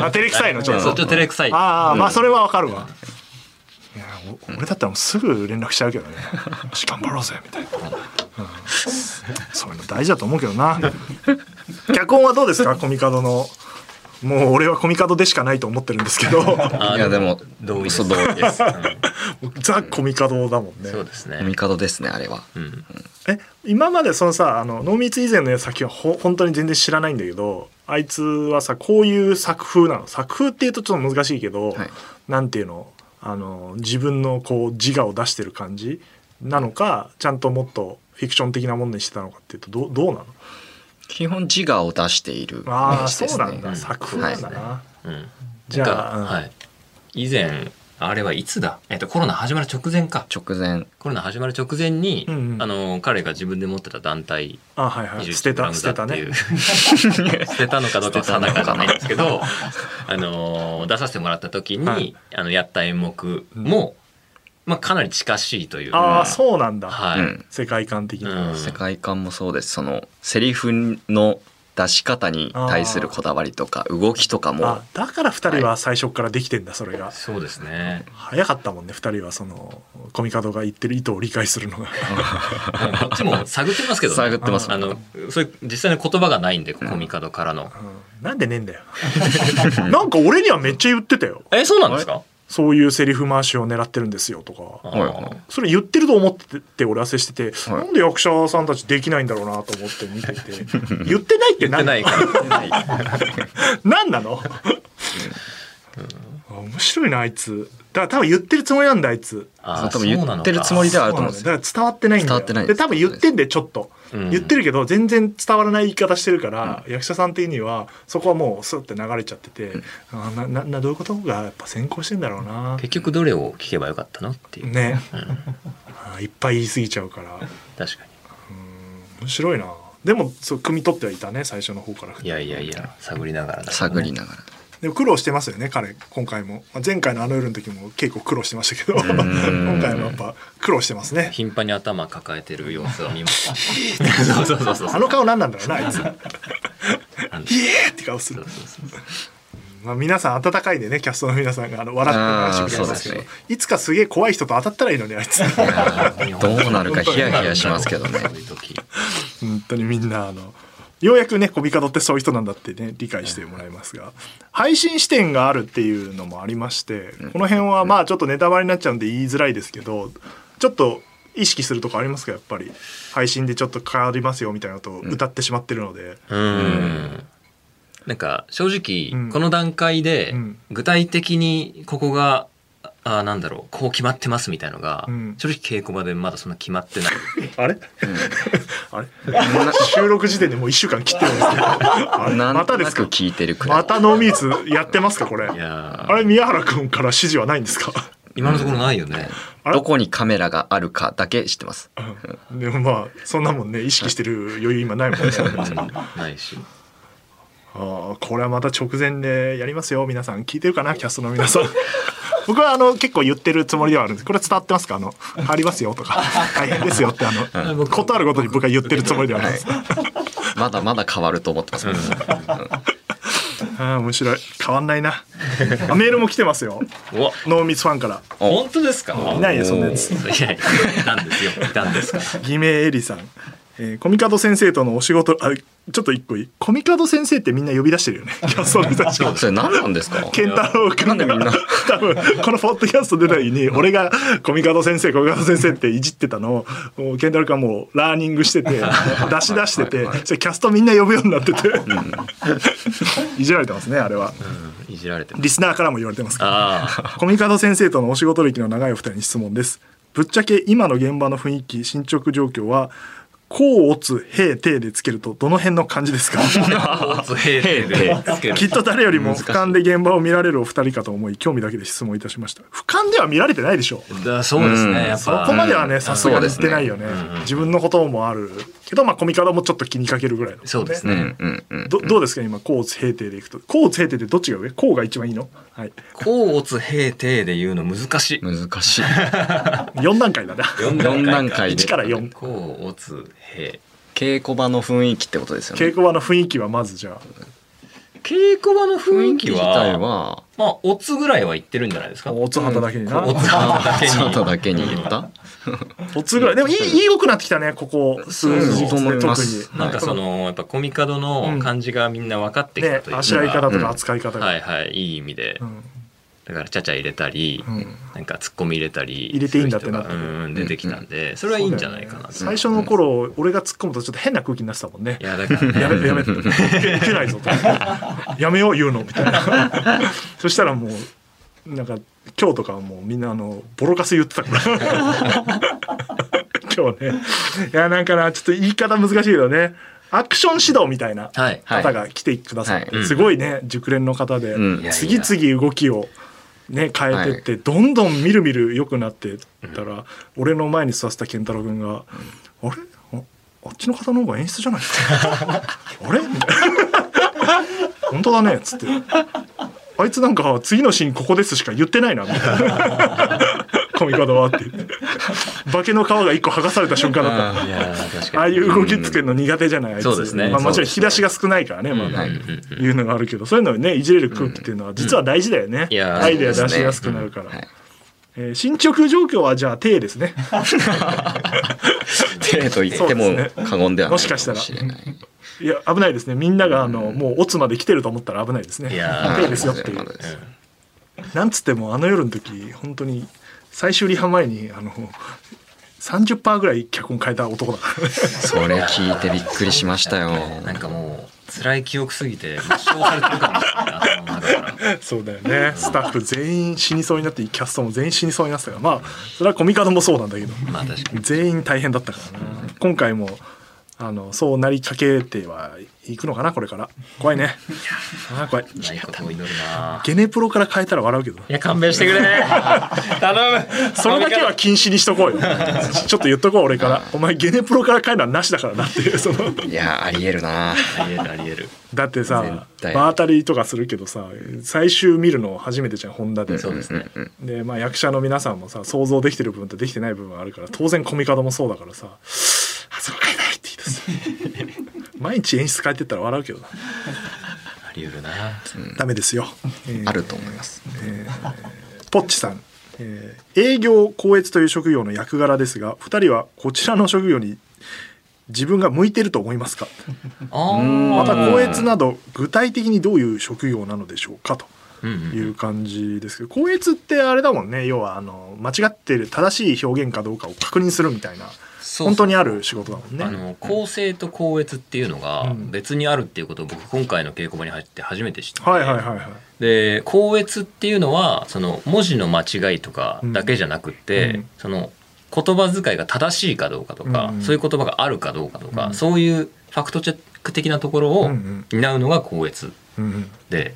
あ照れくさいのちょっと。そうちょっと照れくさい。ああまあそれはわかるわいやお俺だったらもうすぐ連絡しちゃうけどね。よし頑張ろうぜみたいな、うん。そういうの大事だと思うけどな。脚本はどうですか？コミカドの。もう俺はコミカドでしかないと思ってるんですけど。あいやでも同意です。そう同意です。ザ・コミカドだもんね。そうですね。帝ですねあれは。うん。え今までそのさあの濃密以前の作品はほ本当に全然知らないんだけどあいつはさこういう作風なの。作風っていうとちょっと難しいけど、はい。なんていうの？あの自分のこう自我を出してる感じなのかちゃんともっとフィクション的なものにしてたのかっていうとどうどうなの？基本自我を出しているああ話ですね。そうなんだ、うん作風なんだな、はい。うん、じゃあはい、以前あれはいつだ、えっと、コロナ始まる直前か。直前。コロナ始まる直前に、うんうん。あの彼が自分で持ってた団体あはいはい。21捨てた捨てたねだっていう。捨てた のかどうかは定かじゃないんですけどあの出させてもらった時に、はい。あのやった演目も、まあ、かなり近しいという。ああそうなんだ、はい、うん。世界観的に、うん。世界観もそうです。そのセリフの出し方に対するこだわりとか動きとかも。あだから2人は最初からできてんだそれが。そうですね。早かったもんね2人はそのコミカドが言ってる意図を理解するのが。こっちも探ってますけど、ね、探ってます。あのそういう実際の言葉がないんでコミカドからの、うん。なんでねえんだよ。なんか俺にはめっちゃ言ってたよ。えそうなんですか？そういうセリフ回しを狙ってるんですよとか。あーはいはい。それ言ってると思ってて俺は接してて、はい。なんで役者さんたちできないんだろうなと思って見てて。言ってないって言ってない。か ら何なの、あ面白いなあいつ。だから多分言ってるつもりなんだあいつ。あー多分言ってるつもりではあると思うんですそうなんだ。よだから伝わってないんだよ。伝わってないで多分言ってんでちょっと、うん言ってるけど全然伝わらない言い方してるから、役者さん的にはそこはもうスッて流れちゃってて、あーなななどういうことがやっぱ先行してんだろうな。結局どれを聞けばよかったのっていう、ね、うん。いっぱい言い過ぎちゃうから。確か面白いな。でもそう汲み取ってはいたね最初の方から。にいやいやいや探りながらだね。探りながらでも苦労してますよね彼。今回も。まあ前回のあの夜の時も結構苦労してましたけど。ん。今回もやっぱ苦労してますね。頻繁に頭抱えてる様子は見ました そうそうそうそう。あの顔何なんだろうなあいつ。イエーって顔する。まあ、皆さん温かいでねキャストの皆さんがあの笑って話してくれますけど、いつかすげえ怖い人と当たったらいいのにあいつ。どうなるかヒヤヒヤしますけどね。本当にみんなあのようやくねコミカドってそういう人なんだってね理解してもらいますが。配信視点があるっていうのもありましてこの辺はまあちょっとネタバレになっちゃうんで言いづらいですけどちょっと意識するとこありますかやっぱり。配信でちょっと変わりますよみたいなことを歌ってしまってるので、うん。なんか正直、うん。この段階でうん。具体的にここがあーなんだろうこう決まってますみたいのが、うん。正直稽古場でまだそんな決まってない。あれ、あれ？収録時点でもう1週間切ってるんですけど。またですか？く聞いてるくらい。またノーミーツやってますかこれ？いやあれ宮原君から指示はないんですか？今のところないよね、あれ？どこにカメラがあるかだけ知ってます。うん。でもまあそんなもんね意識してる余裕今ないもんね。うんないし。あーこれはまた直前でやりますよ皆さん。聞いてるかなキャストの皆さん僕はあの結構言ってるつもりではあるんです。これ伝わってますか？あの 変わりますよとか。大変ですよってあのことあるごとに僕は言ってるつもりではあるんです、まだまだ変わると思ってます、あー面白い。変わんないな。あメールも来てますよ。うわノーミスファンから。本当ですか？いないよそんなやつ。いやいやいたんですよ。いたんですか？ら偽名エリさん、えーコミカド先生とのお仕事あちょっと一個いい？コミカド先生ってみんな呼び出してるよね。キャストの人たちがそれ何なんですか？健太郎君なんでみんな？多分このポッドキャスト出た時に俺がコミカド先生コミカド先生っていじってたのをもう健太郎君はもうラーニングしてて 出し出しててそれキャストみんな呼ぶようになってて。いじられてますねあれは。うんいじられてます。リスナーからも言われてますからコミカド先生とのお仕事歴の長いお二人に質問です。ぶっちゃけ今の現場の雰囲気進捗状況は甲乙平定でつけるとどの辺の感じですか？きっと誰よりも俯瞰で現場を見られるお二人かと思い興味だけで質問いたしました。俯瞰では見られてないでしょだそうですね、そこまではねさすがに言ってないよね。うん。自分のこともあるけどまあコミカドもちょっと気にかけるぐらいの。うそうですね、んうんうんどどうですか？今甲乙平定でいくと。甲乙平定ってどっちが上？甲が一番いいの？はい。甲乙平定で言うの難しい。難しい。4段階だな。4段階で。1から4甲乙平。稽古場の雰囲気ってことですよね。稽古場の雰囲気はまずじゃあ。稽古場の雰囲気自は体はまあオツぐらいは言ってるんじゃないですか？おつ旗だけにな、オツだけに。外だけに言った おつぐらい。でもいいいい良くなってきたねここ。数日特に。なんかそのやっぱコミカドの感じがみんな分かってきたねというか、あしらい方とか扱い方が、はいはいいい意味で、うん。だからちゃちゃ入れたり、うん。なんかツッコミ入れたり入れていいんだってなって。出てきたんで、それはいいんじゃないかなと、最初の頃俺が突っ込むとちょっと変な空気になってたもんね。いやだからね。やめやめいけないぞと。やめよう言うの。みたいな。そしたらもうなんか今日とかはもうみんなあのボロカス言ってたから。今日ね。いやなんかなちょっと言い方難しいけどね。アクション指導みたいなはいはい。方が来てくださって、はいすごいね熟練の方で、うん。次々動きをね変えてって、どんどんみるみる良くなってったら、俺の前に座ってた健太郎君が「あれ？ああっちの方の方が演出じゃないですかあれ?」みたいな「本当だね」っつって「あいつなんか次のシーンここですしか言ってないな」みたいな「コミカドは」って。化けの皮が一個剥がされた瞬間だった。ああいう動きつけるの苦手じゃない、あいつそうですね。まあ、もちろん引き出しが少ないからね、まだ、いうのがあるけどそういうのをねいじれる空気っていうのは実は大事だよね、アイデア出しやすくなるから、はい。えー進捗状況はじゃあ低ですね。手と言っても過言ではない。もしかしたらいいや危ないですね。みんながあの、もうオツまで来てると思ったら危ないですね。いやー低ですよっていう。なんつってもあの夜の時本当に最終リハ前にあの30%ぐらい脚本変えた男だ。からそれ聞いてびっくりしましたよ。なんかもう辛い記憶すぎて抹消されてるかもそうだよね。スタッフ全員死にそうになってキャストも全員死にそうになってたからまあそれはコミカドもそうなんだけど。まあ確かに。全員大変だったからな。今回もあのそうなりかけてはいくのかなこれから。怖いね。あー怖い。ゲネプロから変えたら笑うけど。いや勘弁してくれ。頼む。それだけは禁止にしとこうよ。ちょっと言っとこう俺から。お前ゲネプロから変えるのはなしだからなっていうその。いやありえるな。ありえるありえる。だってさ場当たりとかするけどさ最終見るの初めてじゃんホンダで。そうですね。で、まあ、役者の皆さんもさ想像できてる部分とできてない部分あるから当然コミカドもそうだからさ「あそこ変えない」って言い出す。毎日演出変えてったら笑うけどな。ありえるな。ダメですよ、えー。あると思います。ポッチさん、えー。営業校閲という職業の役柄ですが2人はこちらの職業に自分が向いてると思いますか？あまた校閲など具体的にどういう職業なのでしょうか？という感じですけど校閲ってあれだもんね。要はあの間違ってる正しい表現かどうかを確認するみたいな本当にある仕事だもんね。あの構成と校閲っていうのがうん。別にあるっていうことを僕今回の稽古場に入って初めて知って、はいはいはいはい。で校閲っていうのはその文字の間違いとかだけじゃなくって、うん。その言葉遣いが正しいかどうかとか、うんそういう言葉があるかどうかとか、うん。そういうファクトチェック的なところをうん担うのが校閲うん。で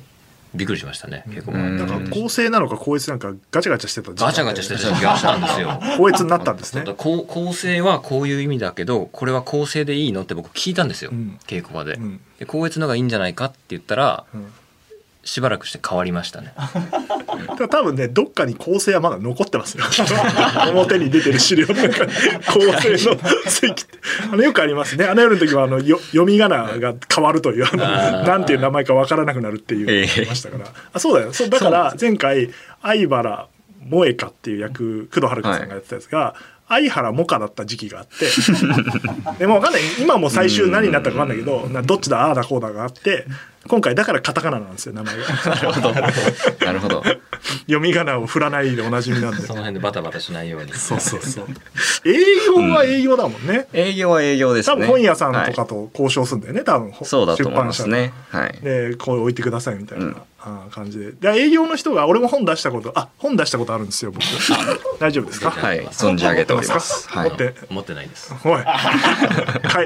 びっくりしましたね稽古場、うん。だから構成なのか校閲なんかガチャガチャしてたガチャガチャしてた時があったんですよ。校閲になったんですね。そうだ。構構成はこういう意味だけどこれは構成でいいのって僕聞いたんですよ、うん。稽古場で,、うん。で校閲のがいいんじゃないかって言ったらうんしばらくして変わりましたね。多分ねどっかに構成はまだ残ってますよ。表に出てる資料の中に構成の席 あのよくありますね。あの夜の時はあのよ読み仮名が変わるというあのなんていう名前かわからなくなるっていうありましたから、あそうだよ。そうだから前回相原萌香っていう役工藤遥さんがやってたやつが、相原萌香だった時期があって。でもわかんない。今も最終何になったかわかんないけどなどっちだ？ああだこうだがあって今回だからカタカナなんですよ名前が。なるほど。なるほど。読み仮名を振らないでおなじみなんで。その辺でバタバタしないように。そうそうそう。営業は営業だもんね、営業は営業ですね。多分本屋さんとはかと交渉するんだよね多分。いそうだと思いますね。はい。でこう置いてくださいみたいな、うん感じで。で営業の人が俺も本出したことあ本出したことあるんですよ僕。大丈夫ですか？はい存じ上げております。はい。持って持ってないです。おい。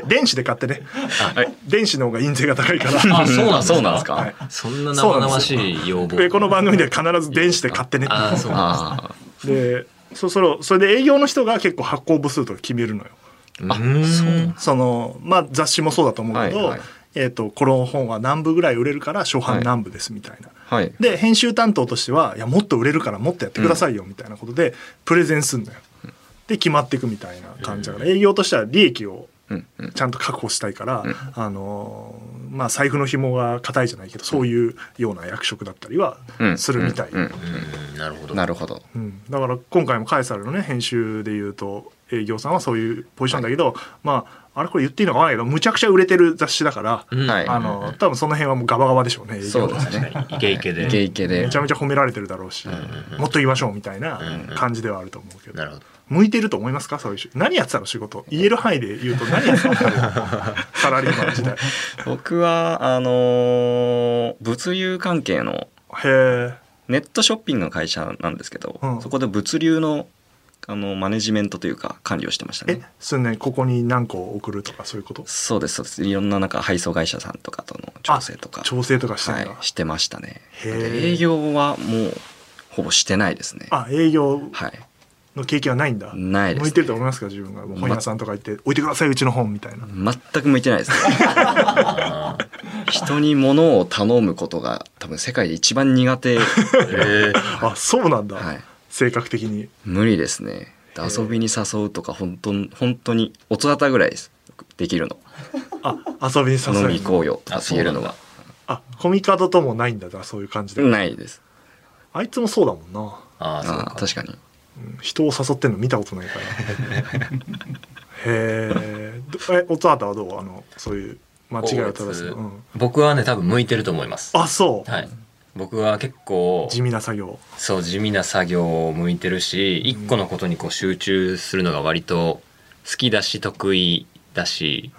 電子で買ってね。はい。電子の方が印税が高いから。あそうなんですか？そうなんですか？はい。そんな生々しい要望。でこの番組では必ず電子で買ってねって。ああそうなんあでそそれそれで営業の人が結構発行部数とか決めるのよ。あそう。そのまあ雑誌もそうだと思うけど、はいはいえー、とこの本は何部ぐらい売れるから初版何部ですみたいな。あはい。で編集担当としてはいやもっと売れるからもっとやってくださいよみたいなことでプレゼンすんのよ。で決まっていくみたいな感じだから営業としては利益をうんうん。ちゃんと確保したいから、あのーまあ財布の紐が硬いじゃないけどそういうような役職だったりはうん。するみたい。うん。うん。うん。なるほど。なるほど。うん、だから今回もカエサルのね編集でいうと営業さんはそういうポジションだけど、まああれこれ言っていいのかわかんないけどむちゃくちゃ売れてる雑誌だから、うん。はい。あの多分その辺はもうガバガバでしょうね営業はそうですね。イケイケで。イケイケで。めちゃめちゃ褒められてるだろうし、もっと言いましょうみたいな感じではあると思うけど、なるほど。向いてると思いますか？そういう仕何やってたの仕事？言える範囲で言うと何やってたの？サラリーマン時代。僕はあのー物流関係のへえネットショッピングの会社なんですけど、うん。そこで物流のあのマネジメントというか管理をしてましたえねそれねここに何個送るとかそういうこと？そうですそうです。いろんななんか配送会社さんとかとの調整とか。調整とかしてはい、してましたね。営業はもうほぼしてないですね。あ営業はい。の経験はないんだ。ないです向いてると思いますか自分が。本屋さんとか行って置いてくださいうちの本みたいな。全く向いてないですね。人に物を頼むことが多分世界で一番苦手。えー。あそうなんだ、はい性格的に。無理ですね。で遊びに誘うとか本当本当におつたぐらいです。できるの。あ遊びに誘飲みう行こうよ。とか言えるのがあコミカドともないんだ。だそういう感じで、ないです。あいつもそうだもんな、あああそうか。確かに。うん人を誘ってんの見たことないから。へえどえおつはたはどう？あのそういう間違いを正すの、うん、僕はね多分向いてると思います。あそう、はい僕は結構地味な作業。そう地味な作業を向いてるし一個のことにこう集中するのが割と好きだし得意だし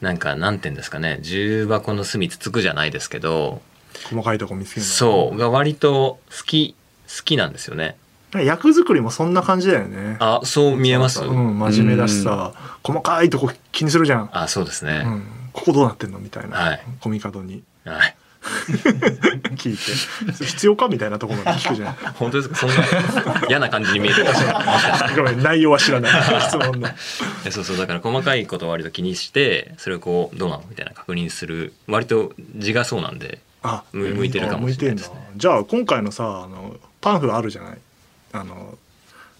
なんかなんて言うんですかね重箱の隅つつくじゃないですけど細かいとこ見つけるの。そうが割と好き好きなんですよね。役作りもそんな感じだよね。あそう見えます？うん真面目だしさ細かいとこ気にするじゃん、あそうですね、うん、ここどうなってんの？みたいな、はい。コミカドに。はい 聞いて。必要かみたいなところまで 聞くじゃん。本当ですか？そんな嫌な感じに見えてました。ごめん内容は知らない。質問の。そうそう。だから細かいことを割と気にしてそれをこうどうなの？みたいな確認する。割と字がそうなんであ向向いてるかもしれないですね。向いてんだじゃあ今回のさあのパンフあるじゃない？あの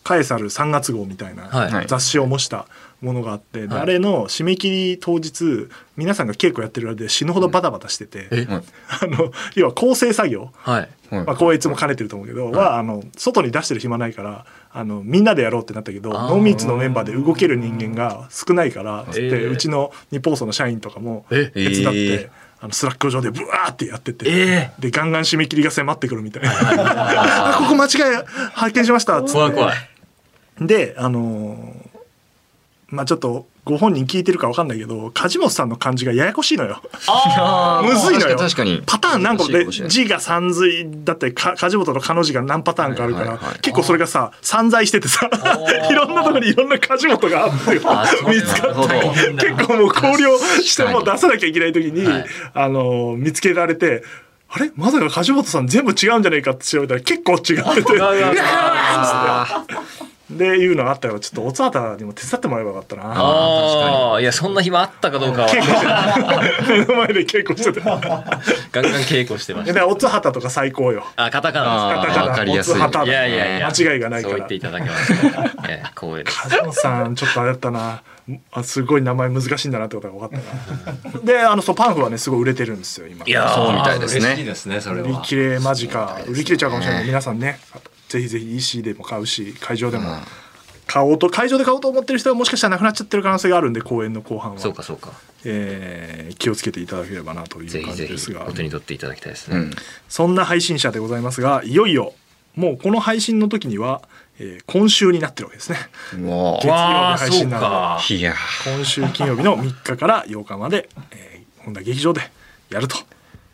カエサル3月号みたいなはい。はい。雑誌を模したものがあって、ではい。あれの締め切り当日皆さんが稽古やってる間で死ぬほどバタバタしてて、あの要は構成作業はい。はい。まあ、こういつも兼ねてると思うけど、はあの外に出してる暇ないからあのみんなでやろうってなったけどノーミーツのメンバーで動ける人間が少ないからつって、えーうちの日ポーソの社員とかもえ？手伝って、えー。あのスラック上でブワーってやってて、えでガンガン締め切りが迫ってくるみたいな。あここ間違い発見しましたっつって。怖い怖い。であのーまあちょっとご本人聞いてるか分かんないけど梶本さんの漢字がややこしいのよ。あ むずいのよ。確かにパターン何個で字が三髄だったりか梶本の彼女が何パターンかあるから、結構それがさ散在しててさ いろんなところにいろんな梶本があって見つかって結構もう考慮しても出さなきゃいけない時に、はい。あの見つけられて。あれ？まさか梶本さん全部違うんじゃないかって調べたら結構違ってて でいうのがあったからちょっとおつはたにも手伝ってもらえばよかったな。ああいやそんな暇あったかどうかは。稽古して目の前で稽古しててガンガン稽古してました。でおつはたとか最高よ。あカタカナあですか。ーわかりやすい。おつはたいやいやいや。間違いがないから。そう言っていただけますとええ光栄です。梶本さんちょっとあれだったな。あすごい名前難しいんだなってことが分かったな。であのそうパンフはねすごい売れてるんですよ今。いやーそうみたいですね。嬉しいですねそれは。売り切れ間近。売り切れちゃうかもしれない。ね皆さんねぜひぜひ EC でも買うし会場でも。うん。買おうと会場で買おうと思ってる人はもしかしたらなくなっちゃってる可能性があるんで公演の後半は。そうかそうか。えー気をつけていただければなという感じですが。お手に取っていただきたいですね、うん。そんな配信者でございますがいよいよもうこの配信の時には、えー今週になってるわけですね。月曜日配信なので。今週金曜日の3日から8日まで、えー、本田劇場でやると。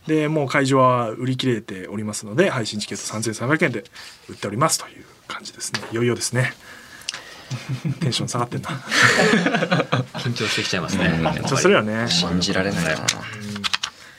でもう会場は売り切れておりますので配信チケット3300円で売っておりますという感じですね。いよいよですね。テンション下がってんな。緊張してきちゃいますね、緊張するよね。信じられないな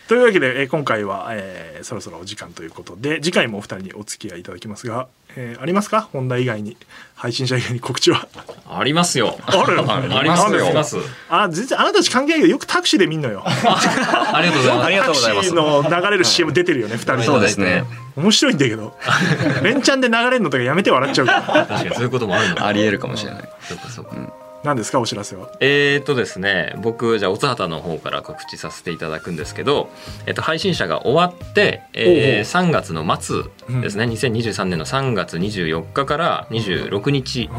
というわけで、えー今回は、えーそろそろお時間ということで次回もお二人にお付き合いいただきますが、えーありますか？本田以外に配信者以外に告知は？ありますよ。ある？あ ありますよ。あります。あ全然あなたたち関係ないけどよくタクシーで見んのよ。ありがとうございます。ありがとうございますタクシーの流れる CM 出てるよね二人そうですね。面白いんだけど。連チャンで流れるのとかやめて笑っちゃうから。確かにそういうこともあるのか。ありえるかもしれない。そうかそうか、何ですかお知らせは？えー、とですね僕じゃあおつはたの方から告知させていただくんですけど、えっと、配信者が終わって、えー、3月の末ですね、2023年の3月24日から26日、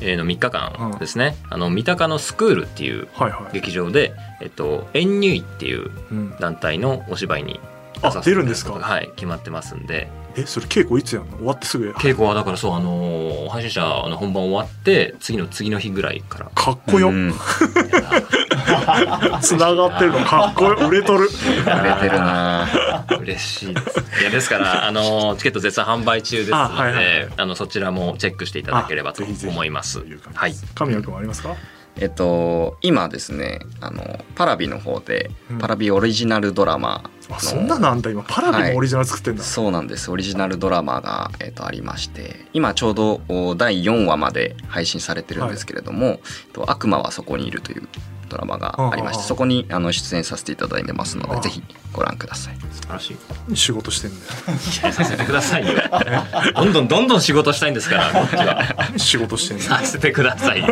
えーの3日間ですね、あの三鷹のスクールっていうはいはい、劇場で「えっと、エンニュイっていううん、団体のお芝居にあ出させてもらう出るんですか？ことがはい決まってますんでえそれ稽古いつやんの？終わってすぐや。稽古はだからそうあのー配信者の本番終わって次の次の日ぐらいから。かっこよ、うん。つながってるの。かっこよ。売れとる。売れてるな。嬉しいです。いやですからあのチケット絶賛販売中ですのであ、あはいはい。のそちらもチェックしていただければと思います。はい。神谷君はありますか？えっと今ですねあのパラビの方で、うん。パラビオリジナルドラマのあそんなのあんだ今。パラビもオリジナル作ってんだ、そうなんです。オリジナルドラマが、えっとありまして今ちょうどお第4話まで配信されてるんですけれども「えっと悪魔はそこにいる」というドラマがありましてそこにあの出演させていただいてますのあでぜひご覧ください。素晴らしい。仕事してんだよ。させてくださいよ。どんどんどんどん仕事したいんですからこっちは。仕事してんだよさせてくださいよ。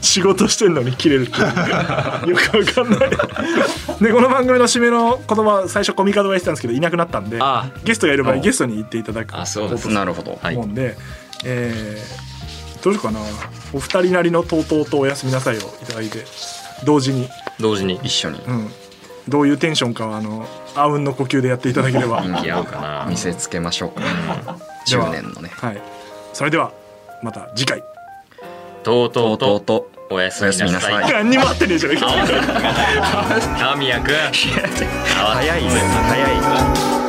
仕事してんのに切れるっていう。よくわかんない。でこの番組の締めの言葉最初コミカドが言ってたんですけどいなくなったんであゲストがいる場合あゲストに言っていただく。あそうです。ことなるほど。はい。思うんで、えーどうしようかな。お二人なりのとうとうとおやすみなさいをいただいて同時に、同時に。一緒に。うん、どういうテンションかはあのあうんの呼吸でやっていただければ、人気合うかな。見せつけましょうか。では10年のね。はい、それではまた次回。とうとうとうとうと。とおやすみなおやすみなさい。何にも合ってねえじゃん神谷君。早い早い